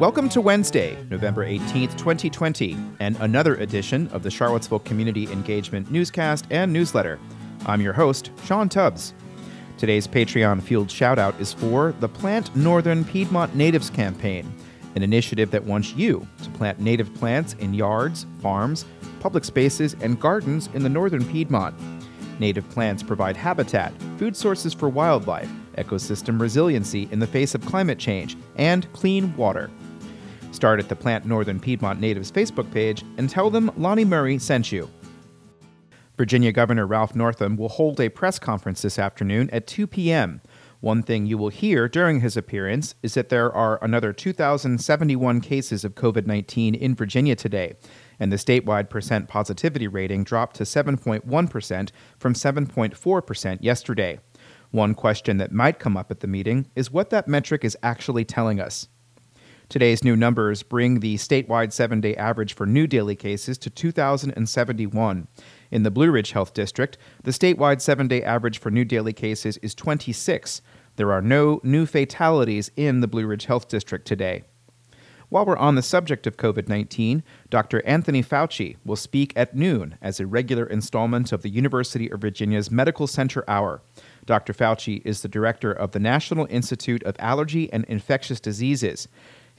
Welcome to Wednesday, November 18th, 2020, and another edition of the Charlottesville Community Engagement Newscast and Newsletter. I'm your host, Sean Tubbs. Today's Patreon fueled shoutout is for the Plant Northern Piedmont Natives campaign, an initiative that wants you to plant native plants in yards, farms, public spaces, and gardens in the northern Piedmont. Native plants provide habitat, food sources for wildlife, ecosystem resiliency in the face of climate change, and clean water. Start at the Plant Northern Piedmont Natives Facebook page and tell them Lonnie Murray sent you. Virginia Governor Ralph Northam will hold a press conference this afternoon at 2 p.m. One thing you will hear during his appearance is that there are another 2,071 cases of COVID 19 in Virginia today, and the statewide percent positivity rating dropped to 7.1% from 7.4% yesterday. One question that might come up at the meeting is what that metric is actually telling us. Today's new numbers bring the statewide seven day average for new daily cases to 2,071. In the Blue Ridge Health District, the statewide seven day average for new daily cases is 26. There are no new fatalities in the Blue Ridge Health District today. While we're on the subject of COVID 19, Dr. Anthony Fauci will speak at noon as a regular installment of the University of Virginia's Medical Center Hour. Dr. Fauci is the director of the National Institute of Allergy and Infectious Diseases.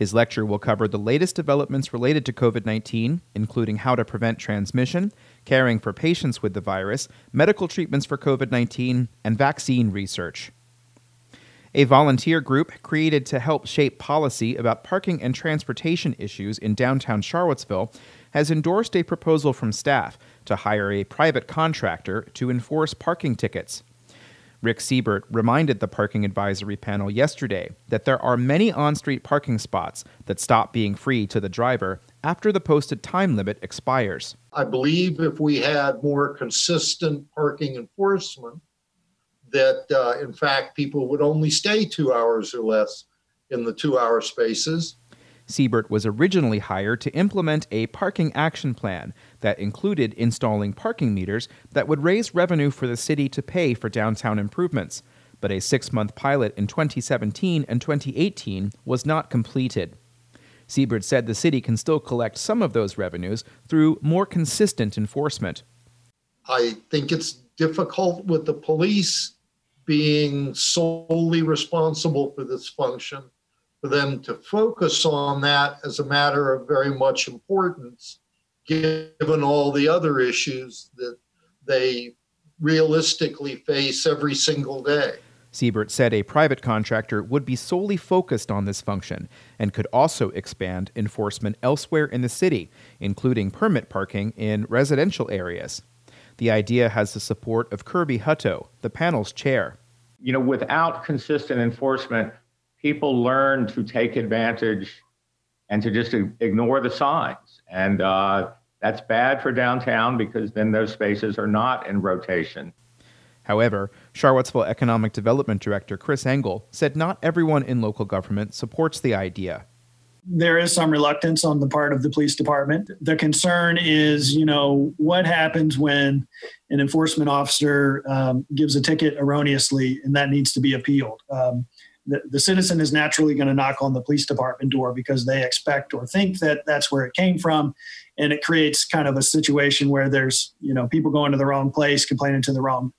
His lecture will cover the latest developments related to COVID 19, including how to prevent transmission, caring for patients with the virus, medical treatments for COVID 19, and vaccine research a volunteer group created to help shape policy about parking and transportation issues in downtown Charlottesville has endorsed a proposal from staff to hire a private contractor to enforce parking tickets. Rick Siebert reminded the parking advisory panel yesterday that there are many on street parking spots that stop being free to the driver after the posted time limit expires. I believe if we had more consistent parking enforcement, that uh, in fact people would only stay two hours or less in the two hour spaces. Siebert was originally hired to implement a parking action plan that included installing parking meters that would raise revenue for the city to pay for downtown improvements. But a six month pilot in 2017 and 2018 was not completed. Siebert said the city can still collect some of those revenues through more consistent enforcement. I think it's difficult with the police being solely responsible for this function, for them to focus on that as a matter of very much importance, given all the other issues that they realistically face every single day. Siebert said a private contractor would be solely focused on this function and could also expand enforcement elsewhere in the city, including permit parking in residential areas. The idea has the support of Kirby Hutto, the panel's chair you know, without consistent enforcement, people learn to take advantage and to just ignore the signs. And uh, that's bad for downtown because then those spaces are not in rotation. However, Charlottesville Economic Development Director Chris Engel said not everyone in local government supports the idea there is some reluctance on the part of the police department. The concern is, you know, what happens when an enforcement officer um, gives a ticket erroneously and that needs to be appealed. Um, the, the citizen is naturally going to knock on the police department door because they expect or think that that's where it came from. And it creates kind of a situation where there's, you know, people going to the wrong place, complaining to the wrong,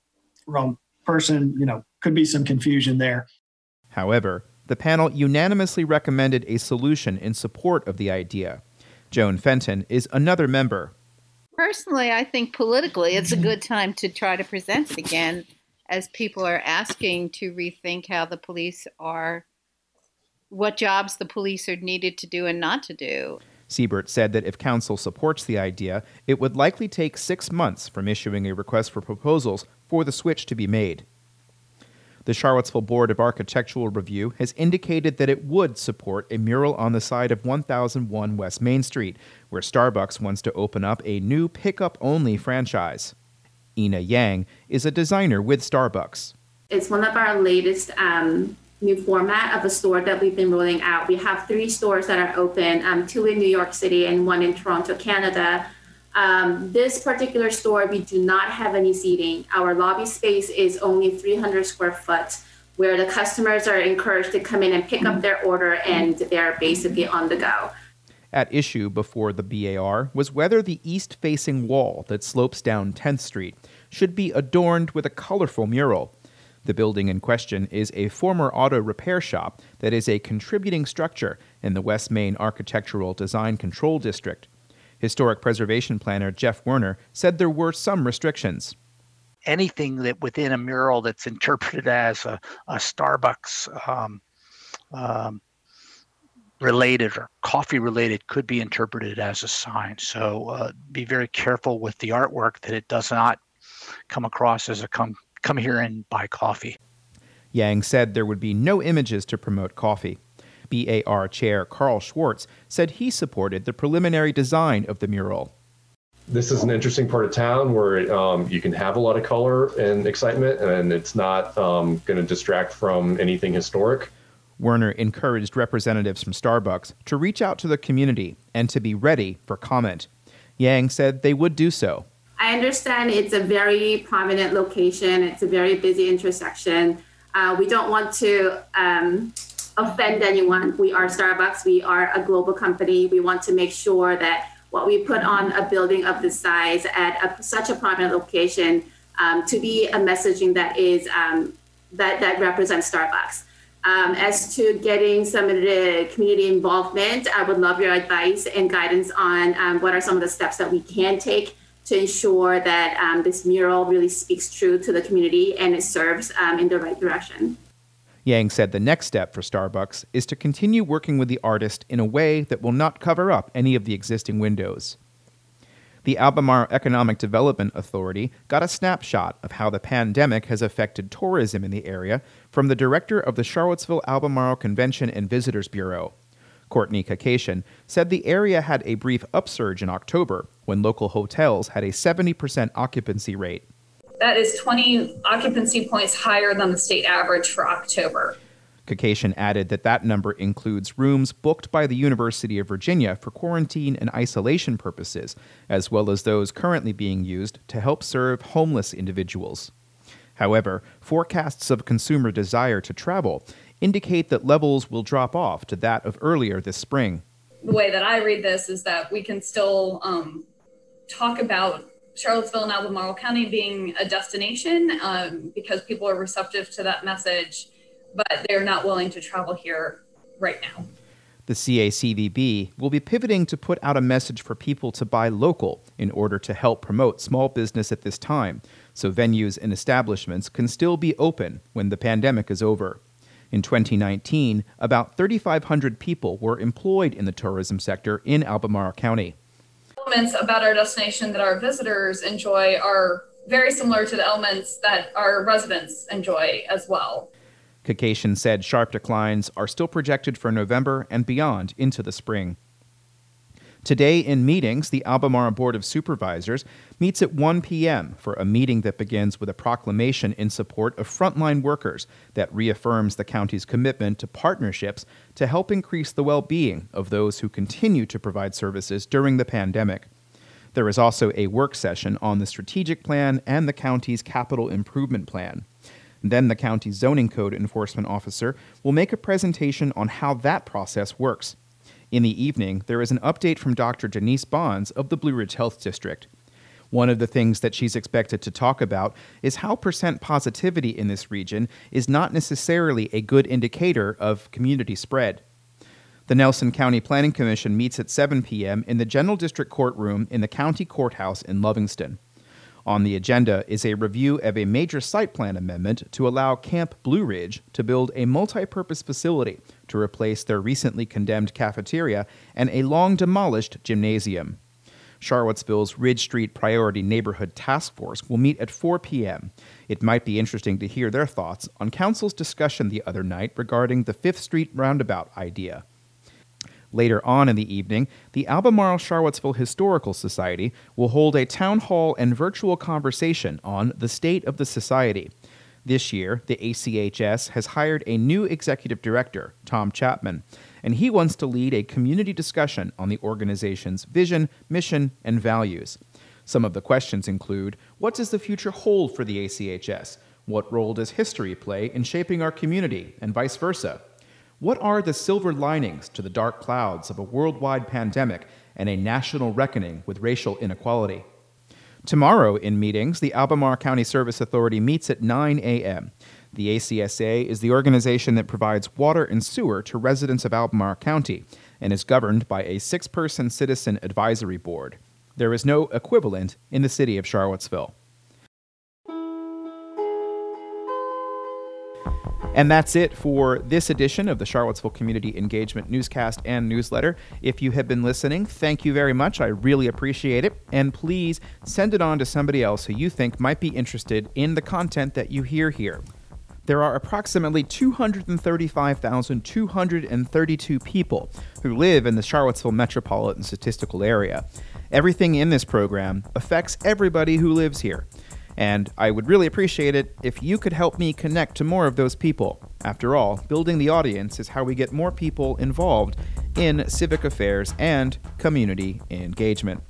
wrong person, you know, could be some confusion there. However, the panel unanimously recommended a solution in support of the idea. Joan Fenton is another member. Personally, I think politically it's a good time to try to present again as people are asking to rethink how the police are, what jobs the police are needed to do and not to do. Siebert said that if council supports the idea, it would likely take six months from issuing a request for proposals for the switch to be made. The Charlottesville Board of Architectural Review has indicated that it would support a mural on the side of 1001 West Main Street, where Starbucks wants to open up a new pickup only franchise. Ina Yang is a designer with Starbucks. It's one of our latest um, new format of a store that we've been rolling out. We have three stores that are open, um, two in New York City and one in Toronto, Canada. Um, this particular store, we do not have any seating. Our lobby space is only 300 square foot. where the customers are encouraged to come in and pick up their order and they're basically on the go. At issue before the BAR was whether the east facing wall that slopes down 10th Street should be adorned with a colorful mural. The building in question is a former auto repair shop that is a contributing structure in the West Main Architectural Design Control District. Historic preservation planner Jeff Werner said there were some restrictions. Anything that within a mural that's interpreted as a, a Starbucks um, um, related or coffee related could be interpreted as a sign. So uh, be very careful with the artwork that it does not come across as a come come here and buy coffee. Yang said there would be no images to promote coffee. BAR chair Carl Schwartz said he supported the preliminary design of the mural. This is an interesting part of town where um, you can have a lot of color and excitement, and it's not um, going to distract from anything historic. Werner encouraged representatives from Starbucks to reach out to the community and to be ready for comment. Yang said they would do so. I understand it's a very prominent location, it's a very busy intersection. Uh, we don't want to um, offend anyone. We are Starbucks, we are a global company. We want to make sure that what we put on a building of this size at a, such a prominent location um, to be a messaging that is um, that that represents Starbucks. Um, as to getting some of the community involvement, I would love your advice and guidance on um, what are some of the steps that we can take to ensure that um, this mural really speaks true to the community and it serves um, in the right direction. Yang said the next step for Starbucks is to continue working with the artist in a way that will not cover up any of the existing windows. The Albemarle Economic Development Authority got a snapshot of how the pandemic has affected tourism in the area from the director of the Charlottesville Albemarle Convention and Visitors Bureau. Courtney Cacatian said the area had a brief upsurge in October when local hotels had a 70% occupancy rate. That is 20 occupancy points higher than the state average for October. Cacatian added that that number includes rooms booked by the University of Virginia for quarantine and isolation purposes, as well as those currently being used to help serve homeless individuals. However, forecasts of consumer desire to travel indicate that levels will drop off to that of earlier this spring. The way that I read this is that we can still um, talk about Charlottesville and Albemarle County being a destination um, because people are receptive to that message but they're not willing to travel here right now. The CACVB will be pivoting to put out a message for people to buy local in order to help promote small business at this time, so venues and establishments can still be open when the pandemic is over. In 2019, about 3,500 people were employed in the tourism sector in Albemarle County. Elements about our destination that our visitors enjoy are very similar to the elements that our residents enjoy as well. Cacatian said sharp declines are still projected for November and beyond into the spring. Today, in meetings, the Albemarle Board of Supervisors meets at 1 p.m. for a meeting that begins with a proclamation in support of frontline workers that reaffirms the county's commitment to partnerships to help increase the well being of those who continue to provide services during the pandemic. There is also a work session on the strategic plan and the county's capital improvement plan. Then the county zoning code enforcement officer will make a presentation on how that process works. In the evening, there is an update from Dr. Denise Bonds of the Blue Ridge Health District. One of the things that she's expected to talk about is how percent positivity in this region is not necessarily a good indicator of community spread. The Nelson County Planning Commission meets at 7 p.m. in the General District Courtroom in the County Courthouse in Lovingston. On the agenda is a review of a major site plan amendment to allow Camp Blue Ridge to build a multi purpose facility to replace their recently condemned cafeteria and a long demolished gymnasium. Charlottesville's Ridge Street Priority Neighborhood Task Force will meet at 4 p.m. It might be interesting to hear their thoughts on Council's discussion the other night regarding the Fifth Street roundabout idea. Later on in the evening, the Albemarle Charlottesville Historical Society will hold a town hall and virtual conversation on the state of the society. This year, the ACHS has hired a new executive director, Tom Chapman, and he wants to lead a community discussion on the organization's vision, mission, and values. Some of the questions include What does the future hold for the ACHS? What role does history play in shaping our community, and vice versa? What are the silver linings to the dark clouds of a worldwide pandemic and a national reckoning with racial inequality? Tomorrow in meetings, the Albemarle County Service Authority meets at 9 a.m. The ACSA is the organization that provides water and sewer to residents of Albemarle County and is governed by a six person citizen advisory board. There is no equivalent in the city of Charlottesville. And that's it for this edition of the Charlottesville Community Engagement Newscast and Newsletter. If you have been listening, thank you very much. I really appreciate it. And please send it on to somebody else who you think might be interested in the content that you hear here. There are approximately 235,232 people who live in the Charlottesville metropolitan statistical area. Everything in this program affects everybody who lives here. And I would really appreciate it if you could help me connect to more of those people. After all, building the audience is how we get more people involved in civic affairs and community engagement.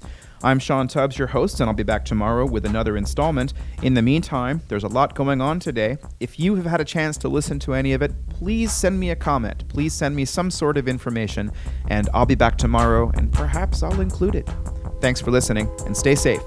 I'm Sean Tubbs, your host, and I'll be back tomorrow with another installment. In the meantime, there's a lot going on today. If you have had a chance to listen to any of it, please send me a comment. Please send me some sort of information, and I'll be back tomorrow, and perhaps I'll include it. Thanks for listening, and stay safe.